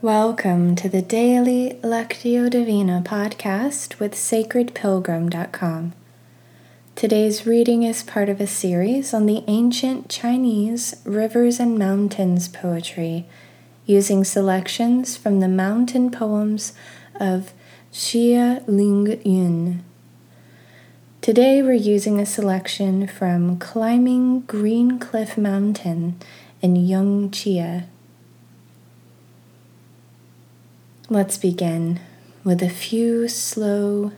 Welcome to the daily Lectio Divina podcast with sacredpilgrim.com. Today's reading is part of a series on the ancient Chinese rivers and mountains poetry, using selections from the mountain poems of Xie Ling Yun. Today we're using a selection from Climbing Green Cliff Mountain in Yung-Chia. Let's begin with a few slow,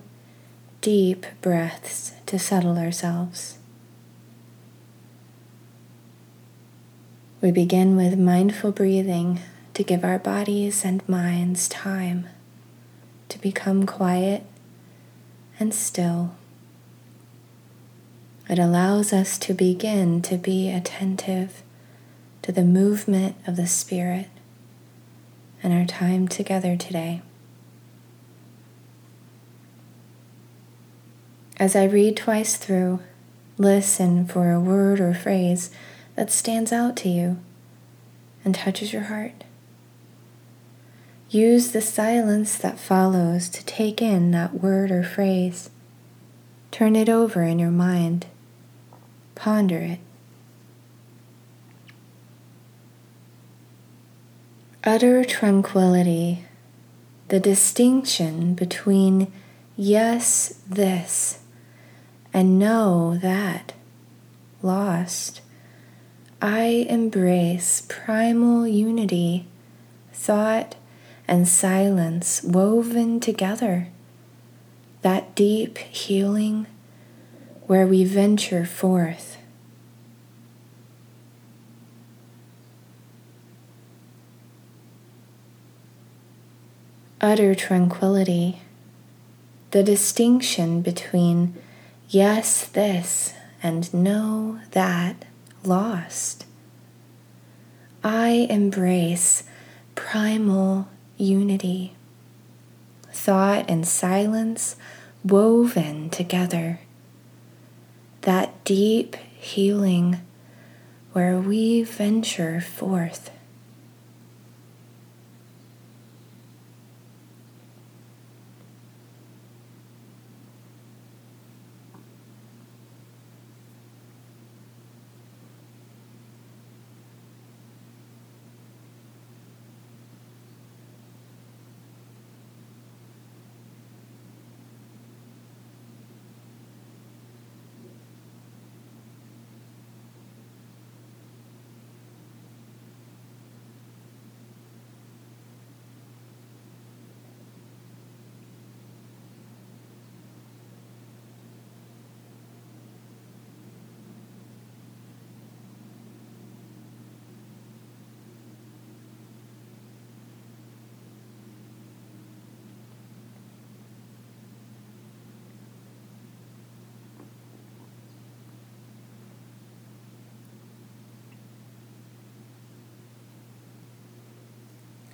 deep breaths to settle ourselves. We begin with mindful breathing to give our bodies and minds time to become quiet and still. It allows us to begin to be attentive to the movement of the Spirit and our time together today. As I read twice through, listen for a word or phrase that stands out to you and touches your heart. Use the silence that follows to take in that word or phrase. Turn it over in your mind Ponder it. Utter tranquility, the distinction between yes, this, and no, that, lost. I embrace primal unity, thought and silence woven together, that deep healing where we venture forth. Utter tranquility, the distinction between yes, this, and no, that, lost. I embrace primal unity, thought and silence woven together that deep healing where we venture forth.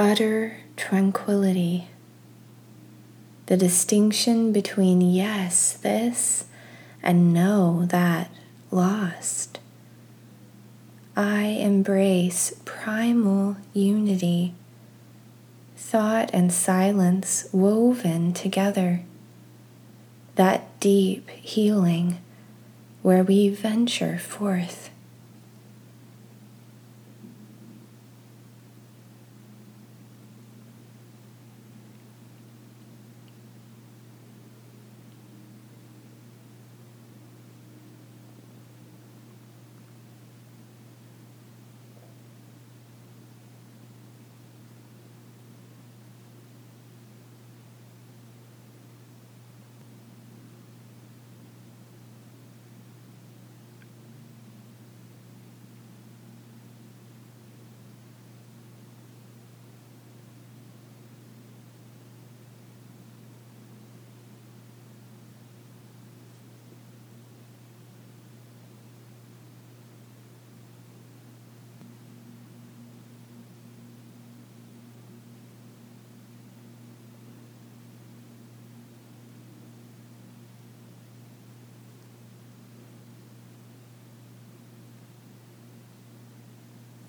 Utter tranquility, the distinction between yes, this, and no, that, lost. I embrace primal unity, thought and silence woven together, that deep healing where we venture forth.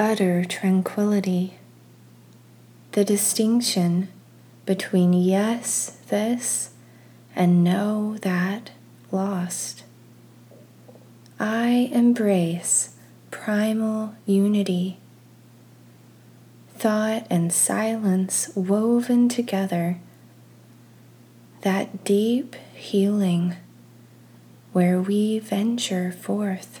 Utter tranquility, the distinction between yes, this, and no, that, lost. I embrace primal unity. Thought and silence woven together, that deep healing where we venture forth.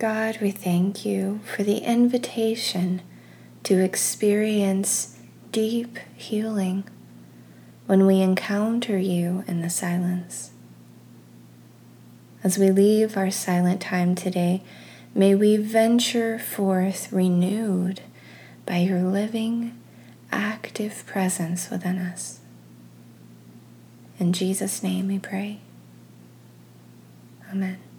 God, we thank you for the invitation to experience deep healing when we encounter you in the silence. As we leave our silent time today, may we venture forth renewed by your living, active presence within us. In Jesus' name we pray. Amen.